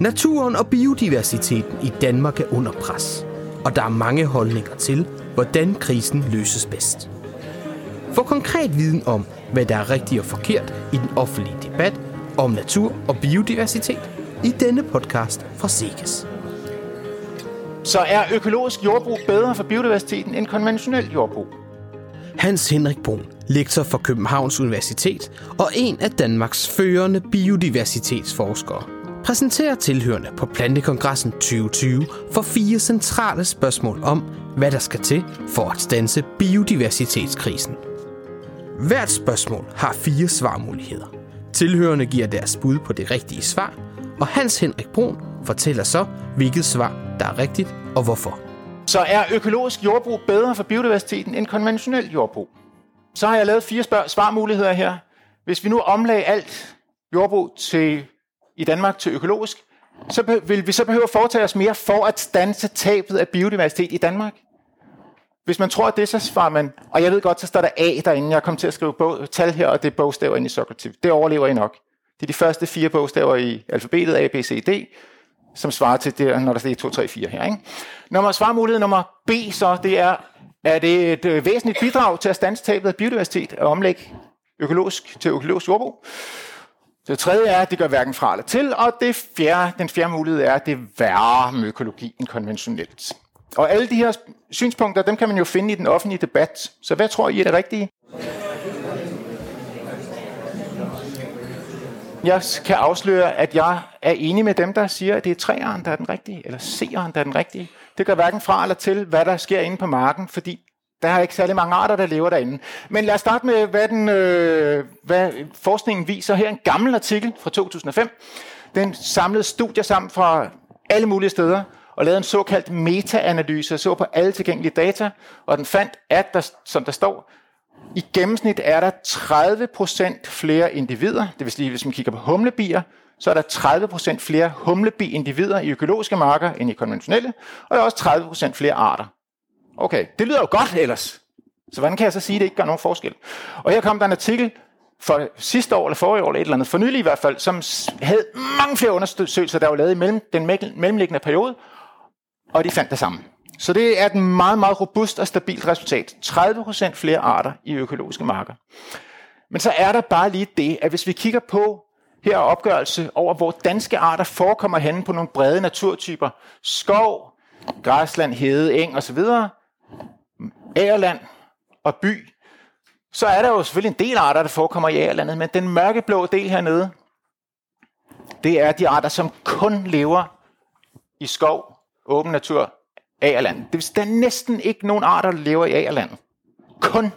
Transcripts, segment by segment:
Naturen og biodiversiteten i Danmark er under pres, og der er mange holdninger til, hvordan krisen løses bedst. Få konkret viden om, hvad der er rigtigt og forkert i den offentlige debat om natur og biodiversitet i denne podcast fra SEGES. Så er økologisk jordbrug bedre for biodiversiteten end konventionelt jordbrug? Hans Henrik Brun, lektor for Københavns Universitet og en af Danmarks førende biodiversitetsforskere, præsenterer tilhørende på Plantekongressen 2020 for fire centrale spørgsmål om, hvad der skal til for at stanse biodiversitetskrisen. Hvert spørgsmål har fire svarmuligheder. Tilhørende giver deres bud på det rigtige svar, og Hans Henrik Brun fortæller så, hvilket svar der er rigtigt og hvorfor. Så er økologisk jordbrug bedre for biodiversiteten end konventionelt jordbrug? Så har jeg lavet fire spørg- svarmuligheder her. Hvis vi nu omlagde alt jordbrug til, i Danmark til økologisk, så vil vi så behøve at foretage os mere for at stanse tabet af biodiversitet i Danmark? Hvis man tror det, så svarer man, og jeg ved godt, så står der A derinde, jeg kommer til at skrive bog, tal her, og det er bogstaver ind i Socrative. Det overlever I nok. Det er de første fire bogstaver i alfabetet, A, B, C, D, som svarer til det, når der er 2, 3, 4 her. Ikke? Nummer svarmulighed nummer B, så det er, er det et øh, væsentligt bidrag til at stanse tabet af biodiversitet og omlægge økologisk til økologisk jordbrug. Det tredje er, at det gør hverken fra eller til, og det fjerde, den fjerde mulighed er, at det er værre med økologi end konventionelt. Og alle de her synspunkter, dem kan man jo finde i den offentlige debat. Så hvad tror I er det rigtige? Jeg kan afsløre, at jeg er enig med dem, der siger, at det er træeren, der er den rigtige, eller seeren, der er den rigtige. Det gør hverken fra eller til, hvad der sker inde på marken, fordi der er ikke særlig mange arter, der lever derinde. Men lad os starte med, hvad, den, øh, hvad forskningen viser. Her en gammel artikel fra 2005. Den samlede studier sammen fra alle mulige steder og lavede en såkaldt meta-analyse og så på alle tilgængelige data, og den fandt, at der, som der står, i gennemsnit er der 30% flere individer, det vil sige, hvis man kigger på humlebier, så er der 30% flere humlebi-individer i økologiske marker end i konventionelle, og der er også 30% flere arter. Okay, det lyder jo godt ellers. Så hvordan kan jeg så sige, at det ikke gør nogen forskel? Og her kom der en artikel for sidste år, eller forrige år, eller et eller andet, for nylig i hvert fald, som havde mange flere undersøgelser, der var lavet i mellem, den mellemliggende periode, og de fandt det samme. Så det er et meget, meget robust og stabilt resultat. 30% flere arter i økologiske marker. Men så er der bare lige det, at hvis vi kigger på her opgørelse over, hvor danske arter forekommer henne på nogle brede naturtyper, skov, græsland, hede, eng osv., ærland og by, så er der jo selvfølgelig en del arter, der forekommer i ærlandet, men den mørkeblå del hernede, det er de arter, som kun lever i skov, åben natur, agerland. Det vil sige, der er næsten ikke nogen arter, der lever i agerland. Kun.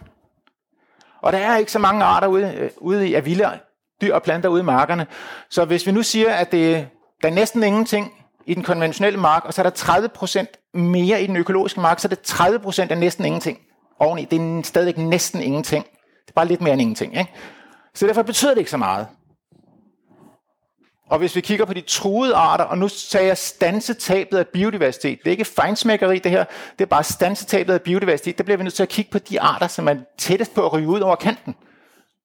Og der er ikke så mange arter ude, øh, ude i af vilde dyr og planter ude i markerne. Så hvis vi nu siger, at det, der er næsten ingenting i den konventionelle mark, og så er der 30% mere i den økologiske mark, så er det 30% af næsten ingenting oveni. Det er stadigvæk næsten ingenting. Det er bare lidt mere end ingenting. Ikke? Så derfor betyder det ikke så meget. Og hvis vi kigger på de truede arter, og nu sagde jeg stansetabet af biodiversitet. Det er ikke fejnsmækkeri det her, det er bare stansetabet af biodiversitet. Der bliver vi nødt til at kigge på de arter, som er tættest på at ryge ud over kanten.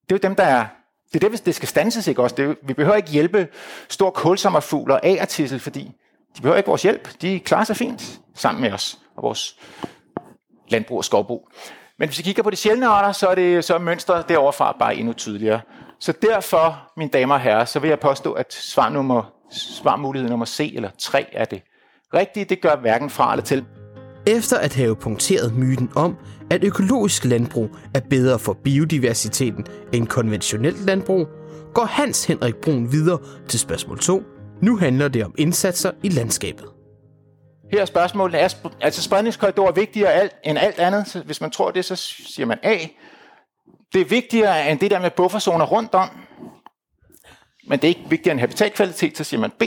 Det er jo dem, der er... Det er det, hvis det skal stanses, ikke også? Det er, vi behøver ikke hjælpe stor kulsommerfugl og agertissel, fordi de behøver ikke vores hjælp. De klarer sig fint sammen med os og vores landbrug og skovbrug. Men hvis vi kigger på de sjældne arter, så er, det, så er mønstret deroverfra bare endnu tydeligere. Så derfor, mine damer og herrer, så vil jeg påstå, at svar nummer, svarmulighed nummer C eller 3 er det rigtige. Det gør hverken fra eller til. Efter at have punkteret myten om, at økologisk landbrug er bedre for biodiversiteten end konventionelt landbrug, går Hans Henrik Brun videre til spørgsmål 2. Nu handler det om indsatser i landskabet. Her er spørgsmålet, er sp- altså spredningskorridor er vigtigere alt, end alt andet. Så hvis man tror det, så siger man A. Det er vigtigere end det der med bufferzoner rundt om. Men det er ikke vigtigere end habitatkvalitet, så siger man B.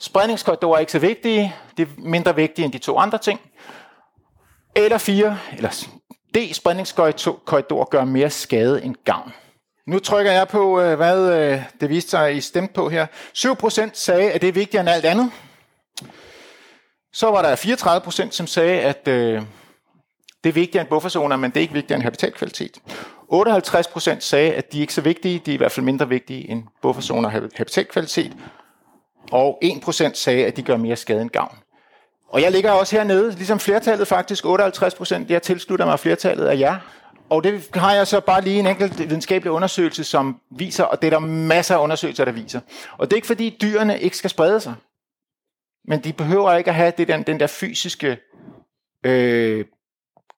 Spredningskorridorer er ikke så vigtige. Det er mindre vigtige end de to andre ting. Eller 4, eller D. Spredningskorridor gør mere skade end gavn. Nu trykker jeg på, øh, hvad øh, det viste sig, I stemte på her. 7% sagde, at det er vigtigere end alt andet. Så var der 34%, som sagde, at øh, det er vigtigere end bufferzoner, men det er ikke vigtigere end habitatkvalitet. 58% sagde, at de er ikke så vigtige, de er i hvert fald mindre vigtige end bufferzoner og habitatkvalitet. og 1% sagde, at de gør mere skade end gavn. Og jeg ligger også hernede, ligesom flertallet faktisk, 58%. Jeg tilslutter mig flertallet af jer. Og det har jeg så bare lige en enkelt videnskabelig undersøgelse, som viser, og det er der masser af undersøgelser, der viser. Og det er ikke fordi dyrene ikke skal sprede sig. Men de behøver ikke at have det den, den der fysiske øh,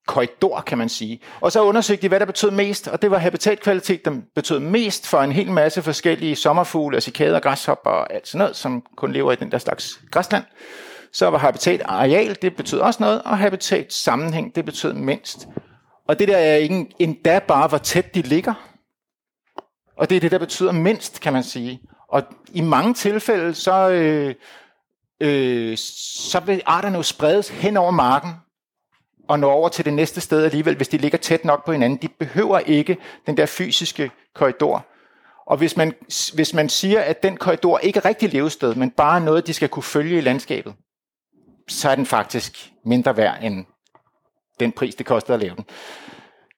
korridor, kan man sige. Og så undersøgte de, hvad der betød mest, og det var habitatkvalitet, der betød mest for en hel masse forskellige sommerfugle, cikader, græshopper og alt sådan noget, som kun lever i den der slags græsland. Så var habitat areal, det betød også noget, og habitat sammenhæng, det betød mindst. Og det der er ikke endda bare, hvor tæt de ligger. Og det er det, der betyder mindst, kan man sige. Og i mange tilfælde, så, øh, øh, så vil arterne jo spredes hen over marken, og nå over til det næste sted alligevel, hvis de ligger tæt nok på hinanden. De behøver ikke den der fysiske korridor. Og hvis man, hvis man siger, at den korridor ikke er rigtig levested, men bare noget, de skal kunne følge i landskabet, så er den faktisk mindre værd end den pris, det koster at lave den.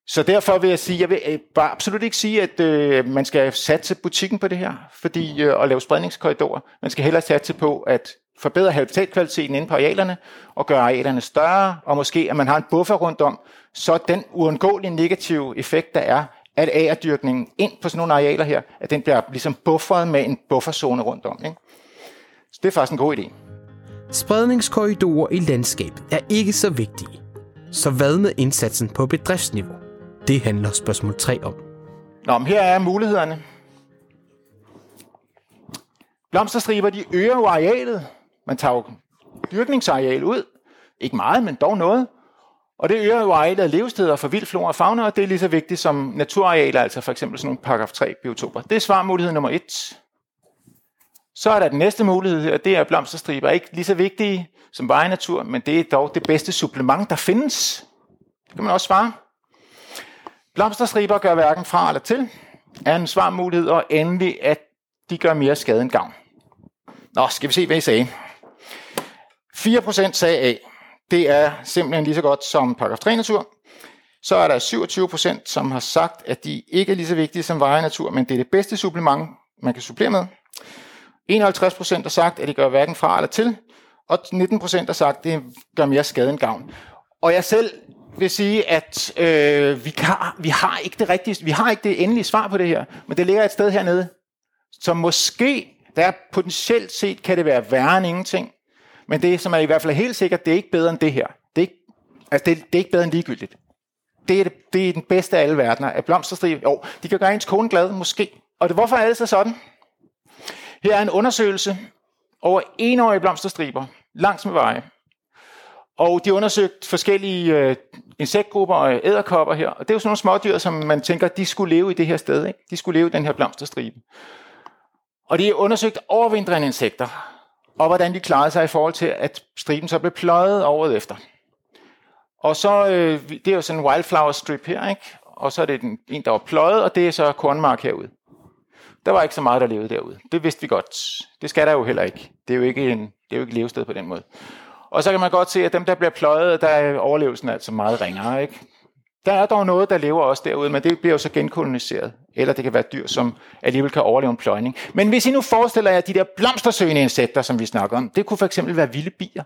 Så derfor vil jeg sige, jeg vil øh, bare absolut ikke sige, at øh, man skal satse butikken på det her, fordi øh, at lave spredningskorridorer. Man skal hellere satse på at forbedre habitatkvaliteten inde på arealerne og gøre arealerne større, og måske at man har en buffer rundt om, så den uundgåelige negative effekt, der er, at agerdyrkningen ind på sådan nogle arealer her, at den bliver ligesom bufferet med en bufferzone rundt om. Ikke? Så det er faktisk en god idé. Spredningskorridorer i landskabet er ikke så vigtige. Så hvad med indsatsen på bedriftsniveau? Det handler spørgsmål 3 om. Nå, men her er mulighederne. Blomsterstriber, de øger jo arealet. Man tager jo dyrkningsareal ud. Ikke meget, men dog noget. Og det øger jo arealet af levesteder for vild flora og fauna, og det er lige så vigtigt som naturarealer, altså for eksempel sådan nogle paragraf 3 biotoper. Det er svarmulighed nummer 1. Så er der den næste mulighed, og det er blomsterstriber. Ikke lige så vigtige som natur, men det er dog det bedste supplement, der findes. Det kan man også svare. Blomsterstriber gør hverken fra eller til, er en svarmulighed, og endelig, at de gør mere skade end gavn. Nå, skal vi se, hvad I sagde. 4% sagde A. Det er simpelthen lige så godt som paragraf 3 natur. Så er der 27%, som har sagt, at de ikke er lige så vigtige som veje natur, men det er det bedste supplement, man kan supplere med. 51% har sagt, at det gør hverken fra eller til, og 19% har sagt, at det gør mere skade end gavn. Og jeg selv vil sige, at øh, vi, kan, vi, har ikke det rigtige, vi har ikke det endelige svar på det her, men det ligger et sted hernede, som måske, der potentielt set, kan det være værre end ingenting, men det, som er i hvert fald helt sikkert, det er ikke bedre end det her. Det er ikke, altså det, det er ikke bedre end ligegyldigt. Det er, det, det er den bedste af alle verdener. At blomsterstribe, jo, de kan gøre ens kone glad, måske. Og det, hvorfor er det så sådan? Her er en undersøgelse over enårige blomsterstriber langs med veje. Og de undersøgte forskellige øh, insektgrupper og æderkopper her. Og det er jo sådan nogle smådyr, som man tænker, de skulle leve i det her sted. Ikke? De skulle leve i den her blomsterstribe. Og de undersøgte undersøgt overvintrende insekter, og hvordan de klarede sig i forhold til, at striben så blev pløjet året efter. Og så, øh, det er jo sådan en wildflower strip her, ikke? og så er det den, en, der var pløjet, og det er så kornmark herude. Der var ikke så meget, der levede derude. Det vidste vi godt. Det skal der jo heller ikke. Det er jo ikke, en, det er jo ikke levested på den måde. Og så kan man godt se, at dem, der bliver pløjet, der er overlevelsen altså meget ringere. Ikke? Der er dog noget, der lever også derude, men det bliver jo så genkoloniseret. Eller det kan være dyr, som alligevel kan overleve en pløjning. Men hvis I nu forestiller jer de der blomstersøgende insekter, som vi snakker om, det kunne for eksempel være vilde bier.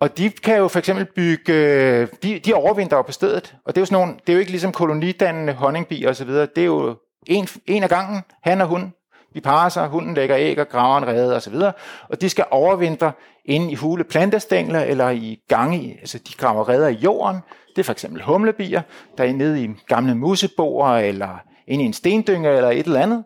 Og de kan jo for eksempel bygge, øh, de, de overvinter på stedet. Og det er jo sådan nogle, det er jo ikke ligesom kolonidannende honningbier osv. Det er jo en, en af gangen, han og hun. De parer sig, hunden lægger æg og graver en rede osv. Og de skal overvintre inde i hule plantestængler eller i gange, altså de graver redder i jorden. Det er for eksempel humlebier, der er nede i gamle museboer eller inde i en stendynge eller et eller andet.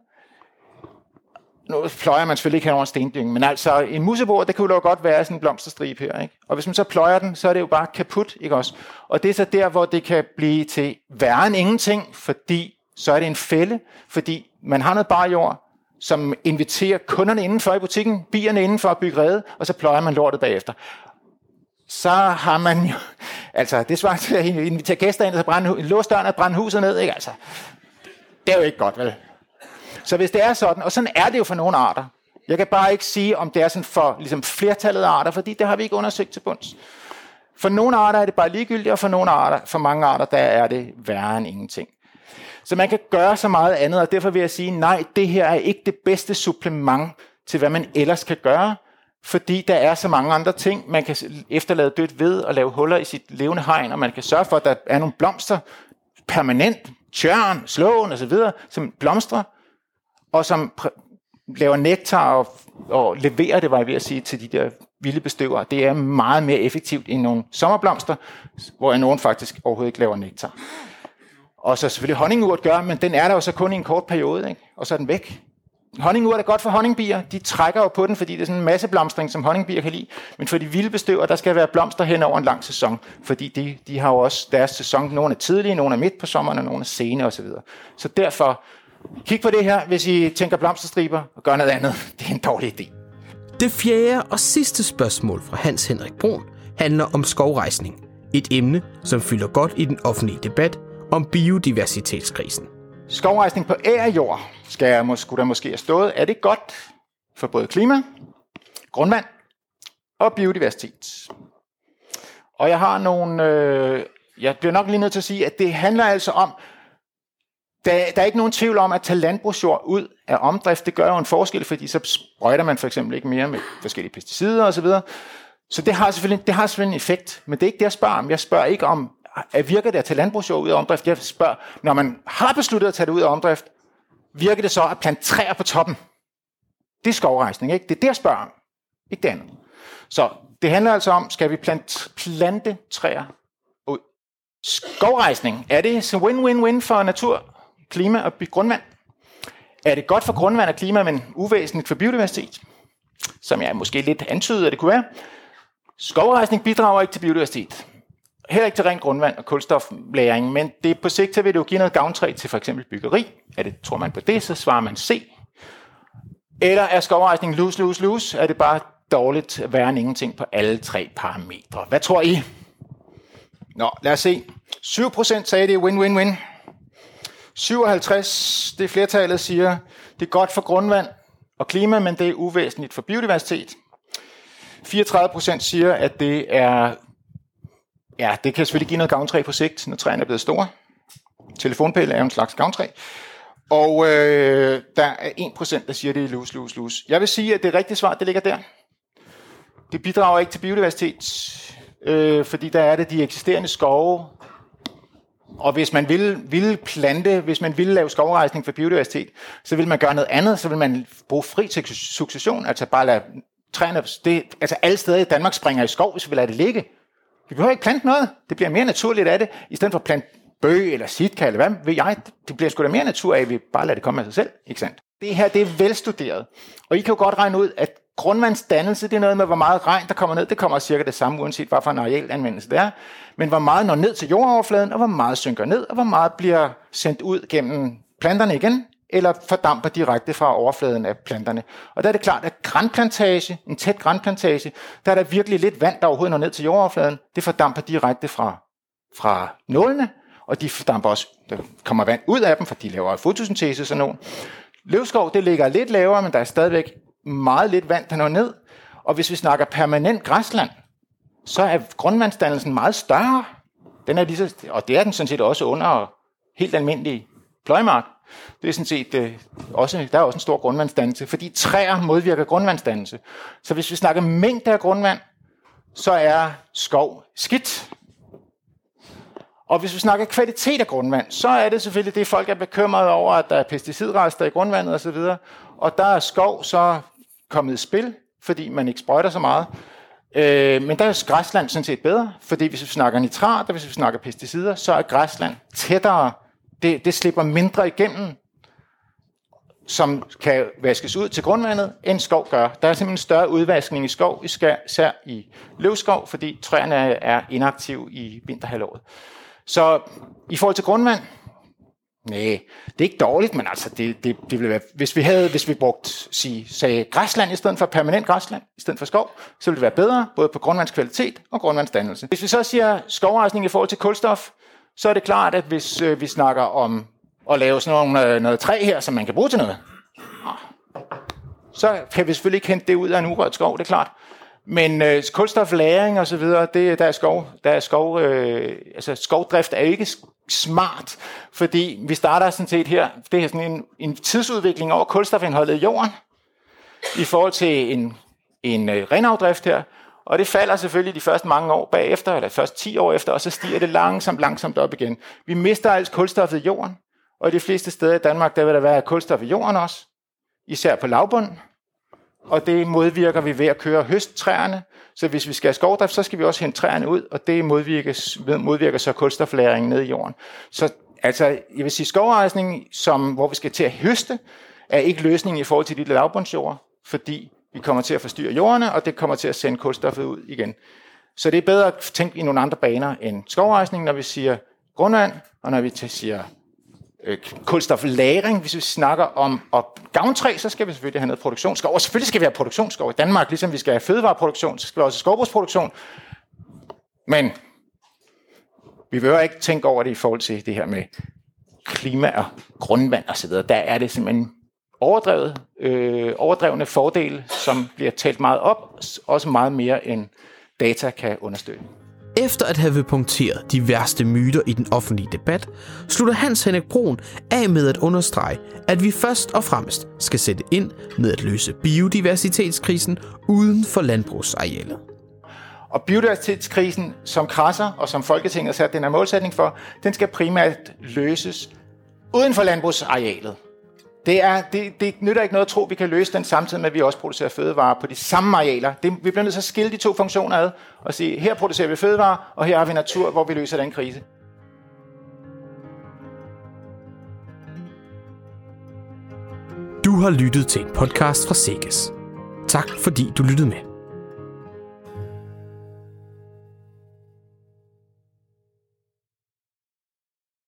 Nu pløjer man selvfølgelig ikke hen over en stendynge, men altså en musebor, det kunne jo godt være sådan en blomsterstribe her. Ikke? Og hvis man så pløjer den, så er det jo bare kaput. Ikke også? Og det er så der, hvor det kan blive til værre end ingenting, fordi så er det en fælde, fordi man har noget bare jord, som inviterer kunderne indenfor i butikken, bierne indenfor at bygge rede, og så pløjer man lortet bagefter. Så har man jo, altså det svarer til at invitere gæster ind og så brænde, låse døren og brænde huset ned, ikke? Altså, det er jo ikke godt, vel? Så hvis det er sådan, og sådan er det jo for nogle arter, jeg kan bare ikke sige, om det er sådan for ligesom flertallet af arter, fordi det har vi ikke undersøgt til bunds. For nogle arter er det bare ligegyldigt, og for nogle arter, for mange arter, der er det værre end ingenting. Så man kan gøre så meget andet, og derfor vil jeg sige, nej, det her er ikke det bedste supplement til hvad man ellers kan gøre, fordi der er så mange andre ting. Man kan efterlade dødt ved og lave huller i sit levende hegn, og man kan sørge for, at der er nogle blomster permanent, tjørn, slåen osv., som blomstrer, og som laver nektar og, og leverer det, var jeg ved at sige, til de der vilde bestøvere. Det er meget mere effektivt end nogle sommerblomster, hvor nogen faktisk overhovedet ikke laver nektar. Og så selvfølgelig honningurt gør, men den er der jo så kun i en kort periode, ikke? og så er den væk. Honningurt er godt for honningbier. De trækker jo på den, fordi det er sådan en masse blomstring, som honningbier kan lide. Men for de vilde bestøver, der skal være blomster hen over en lang sæson. Fordi de, de har jo også deres sæson. Nogle er tidlige, nogle er midt på sommeren, og nogle er sene osv. Så derfor, kig på det her, hvis I tænker blomsterstriber, og gør noget andet. Det er en dårlig idé. Det fjerde og sidste spørgsmål fra Hans Henrik Brun handler om skovrejsning. Et emne, som fylder godt i den offentlige debat om biodiversitetskrisen. Skovrejsning på ærejord skal jeg, måske, skulle der måske have stået. Er det godt for både klima, grundvand og biodiversitet? Og jeg har nogle... Øh, jeg bliver nok lige nødt til at sige, at det handler altså om... Der, der er ikke nogen tvivl om, at tage landbrugsjord ud af omdrift, det gør jo en forskel, fordi så sprøjter man for eksempel ikke mere med forskellige pesticider osv. Så, så det har, selvfølgelig, det har selvfølgelig en effekt, men det er ikke det, jeg spørger om. Jeg spørger ikke om, virker det at tage landbrugsjord ud af omdrift? Jeg spørger, når man har besluttet at tage det ud af omdrift, virker det så at plante træer på toppen? Det er skovrejsning, ikke? Det er det, jeg spørger om. Ikke det andet. Så det handler altså om, skal vi plante, plante træer ud? Skovrejsning, er det win-win-win for natur, klima og grundvand? Er det godt for grundvand og klima, men uvæsentligt for biodiversitet? Som jeg måske lidt antyder, at det kunne være. Skovrejsning bidrager ikke til biodiversitet heller ikke til rent grundvand og kulstoflæring, men det på sigt så vil det jo give noget gavntræ til for eksempel byggeri. Er det, tror man på det, så svarer man C. Eller er skovrejsning lus, lus, lus? Er det bare dårligt at være ingenting på alle tre parametre? Hvad tror I? Nå, lad os se. 7% sagde det win-win-win. 57, det flertallet siger, det er godt for grundvand og klima, men det er uvæsentligt for biodiversitet. 34% siger, at det er Ja, det kan selvfølgelig give noget gavntræ på sigt, når træerne er blevet store. Telefonpæle er jo en slags gavntræ. Og øh, der er 1%, der siger, det er lus, lus, lus. Jeg vil sige, at det rigtige svar, det ligger der. Det bidrager ikke til biodiversitet, øh, fordi der er det de eksisterende skove. Og hvis man ville, ville plante, hvis man ville lave skovrejsning for biodiversitet, så vil man gøre noget andet, så vil man bruge fri succession, altså bare lade træerne, det, altså alle steder i Danmark springer i skov, hvis vi lader det ligge. Vi behøver ikke plante noget. Det bliver mere naturligt af det, i stedet for at plante bøg eller sitka, eller hvad ved jeg. Det bliver sgu da mere natur af, at vi bare lader det komme af sig selv. Ikke sandt? Det her, det er velstuderet. Og I kan jo godt regne ud, at grundvandsdannelse, det er noget med, hvor meget regn, der kommer ned. Det kommer cirka det samme, uanset hvad for en arealanvendelse det er. Men hvor meget når ned til jordoverfladen, og hvor meget synker ned, og hvor meget bliver sendt ud gennem planterne igen, eller fordamper direkte fra overfladen af planterne. Og der er det klart, at grænplantage, en tæt grænplantage, der er der virkelig lidt vand, der overhovedet når ned til jordoverfladen. Det fordamper direkte fra, fra nålene, og de fordamper også, der kommer vand ud af dem, for de laver fotosyntese sådan nogen. Løvskov, det ligger lidt lavere, men der er stadigvæk meget lidt vand, der når ned. Og hvis vi snakker permanent græsland, så er grundvandsdannelsen meget større. Den er lige så, og det er den sådan set også under helt almindelig pløjmark. Det er sådan set øh, også, der er også en stor grundvandsdannelse, fordi træer modvirker grundvandsdannelse. Så hvis vi snakker mængde af grundvand, så er skov skidt. Og hvis vi snakker kvalitet af grundvand, så er det selvfølgelig det, folk er bekymrede over, at der er pesticidrester i grundvandet osv. Og der er skov så kommet i spil, fordi man ikke sprøjter så meget. Øh, men der er græsland sådan set bedre, fordi hvis vi snakker nitrat, og hvis vi snakker pesticider, så er græsland tættere det, det slipper mindre igennem, som kan vaskes ud til grundvandet, end skov gør. Der er simpelthen en større udvaskning i skov, især i løvskov, fordi træerne er inaktive i vinterhalvåret. Så i forhold til grundvand, nej, det er ikke dårligt, men altså, det, det, det ville være, hvis vi havde, hvis vi brugt, sige, sagde græsland i stedet for permanent græsland, i stedet for skov, så ville det være bedre, både på grundvandskvalitet og grundvandsdannelse. Hvis vi så siger skovrejsning i forhold til kulstof, så er det klart, at hvis øh, vi snakker om at lave sådan nogle, øh, noget træ her, som man kan bruge til noget, så kan vi selvfølgelig ikke hente det ud af en urørt skov, det er klart. Men øh, kulstoflæring og så videre, det, der er skov, der er skov, øh, altså skovdrift er ikke smart, fordi vi starter sådan set her, det er sådan en, en tidsudvikling over kulstofindholdet i jorden, i forhold til en, en øh, renafdrift her, og det falder selvfølgelig de første mange år bagefter, eller de første 10 år efter, og så stiger det langsomt, langsomt op igen. Vi mister altså kulstoffet i jorden, og de fleste steder i Danmark, der vil der være kulstof i jorden også, især på lavbunden. Og det modvirker vi ved at køre høsttræerne. Så hvis vi skal have skovdrift, så skal vi også hente træerne ud, og det modvirker, modvirker så kulstoflæringen ned i jorden. Så altså, jeg vil sige, skovrejsning, som, hvor vi skal til at høste, er ikke løsningen i forhold til de lavbundsjord, fordi vi kommer til at forstyrre jordene, og det kommer til at sende kulstoffet ud igen. Så det er bedre at tænke i nogle andre baner end skovrejsning, når vi siger grundvand, og når vi siger øh, kulstoflagring. Hvis vi snakker om at gavntræ, så skal vi selvfølgelig have noget produktionsskov. Og selvfølgelig skal vi have produktionsskov i Danmark, ligesom vi skal have fødevareproduktion, så skal vi også have skovbrugsproduktion. Men vi behøver ikke tænke over det i forhold til det her med klima og grundvand osv. Der er det simpelthen overdrevet, øh, overdrevne fordele, som bliver talt meget op, også meget mere end data kan understøtte. Efter at have punkteret de værste myter i den offentlige debat, slutter Hans Henrik Brun af med at understrege, at vi først og fremmest skal sætte ind med at løse biodiversitetskrisen uden for landbrugsarealet. Og biodiversitetskrisen, som krasser og som Folketinget har sat den her målsætning for, den skal primært løses uden for landbrugsarealet. Det, er, det, det nytter ikke noget at tro, at vi kan løse den samtidig med, at vi også producerer fødevarer på de samme arealer. Det, vi bliver nødt til at skille de to funktioner ad og sige, her producerer vi fødevarer, og her har vi natur, hvor vi løser den krise. Du har lyttet til en podcast fra Sikkes. Tak fordi du lyttede med.